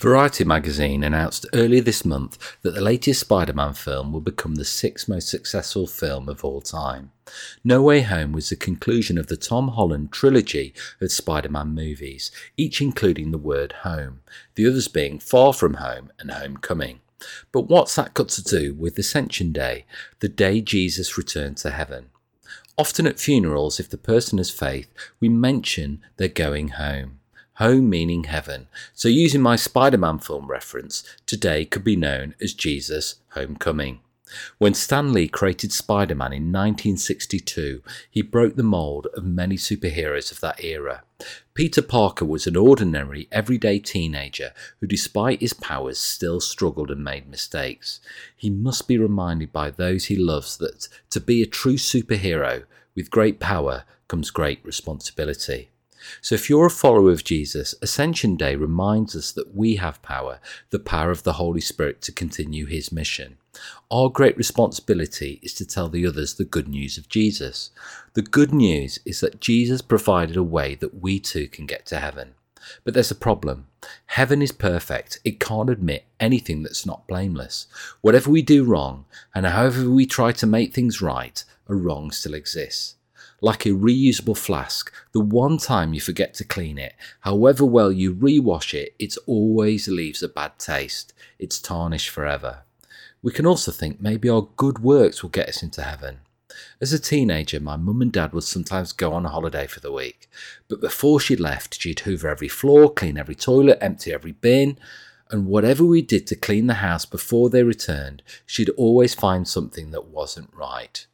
Variety magazine announced earlier this month that the latest Spider Man film will become the sixth most successful film of all time. No Way Home was the conclusion of the Tom Holland trilogy of Spider Man movies, each including the word home, the others being Far From Home and Homecoming. But what's that got to do with Ascension Day, the day Jesus returned to heaven? Often at funerals, if the person has faith, we mention they're going home home meaning heaven. So, using my Spider Man film reference, today could be known as Jesus' Homecoming. When Stan Lee created Spider Man in 1962, he broke the mould of many superheroes of that era. Peter Parker was an ordinary, everyday teenager who, despite his powers, still struggled and made mistakes. He must be reminded by those he loves that to be a true superhero, with great power comes great responsibility. So, if you're a follower of Jesus, Ascension Day reminds us that we have power, the power of the Holy Spirit to continue his mission. Our great responsibility is to tell the others the good news of Jesus. The good news is that Jesus provided a way that we too can get to heaven. But there's a problem. Heaven is perfect. It can't admit anything that's not blameless. Whatever we do wrong, and however we try to make things right, a wrong still exists like a reusable flask. The one time you forget to clean it, however well you rewash it, it always leaves a bad taste. It's tarnished forever. We can also think maybe our good works will get us into heaven. As a teenager, my mum and dad would sometimes go on a holiday for the week, but before she left, she'd hoover every floor, clean every toilet, empty every bin, and whatever we did to clean the house before they returned, she'd always find something that wasn't right.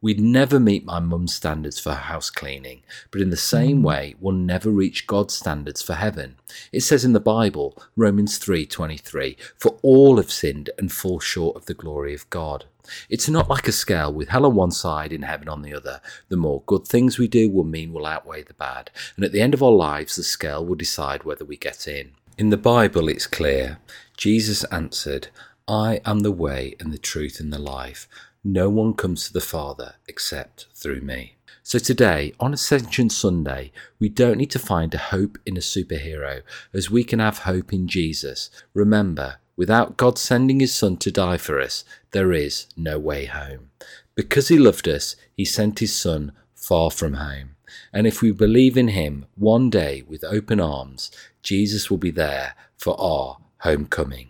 We'd never meet my mum's standards for house cleaning, but in the same mm. way, we'll never reach God's standards for heaven. It says in the Bible, Romans 3:23, "For all have sinned and fall short of the glory of God." It's not like a scale with hell on one side and heaven on the other. The more good things we do will mean will outweigh the bad, and at the end of our lives, the scale will decide whether we get in. In the Bible, it's clear. Jesus answered, I am the way and the truth and the life. No one comes to the Father except through me. So today, on Ascension Sunday, we don't need to find a hope in a superhero, as we can have hope in Jesus. Remember, without God sending his Son to die for us, there is no way home. Because he loved us, he sent his Son far from home. And if we believe in him, one day with open arms, Jesus will be there for our homecoming.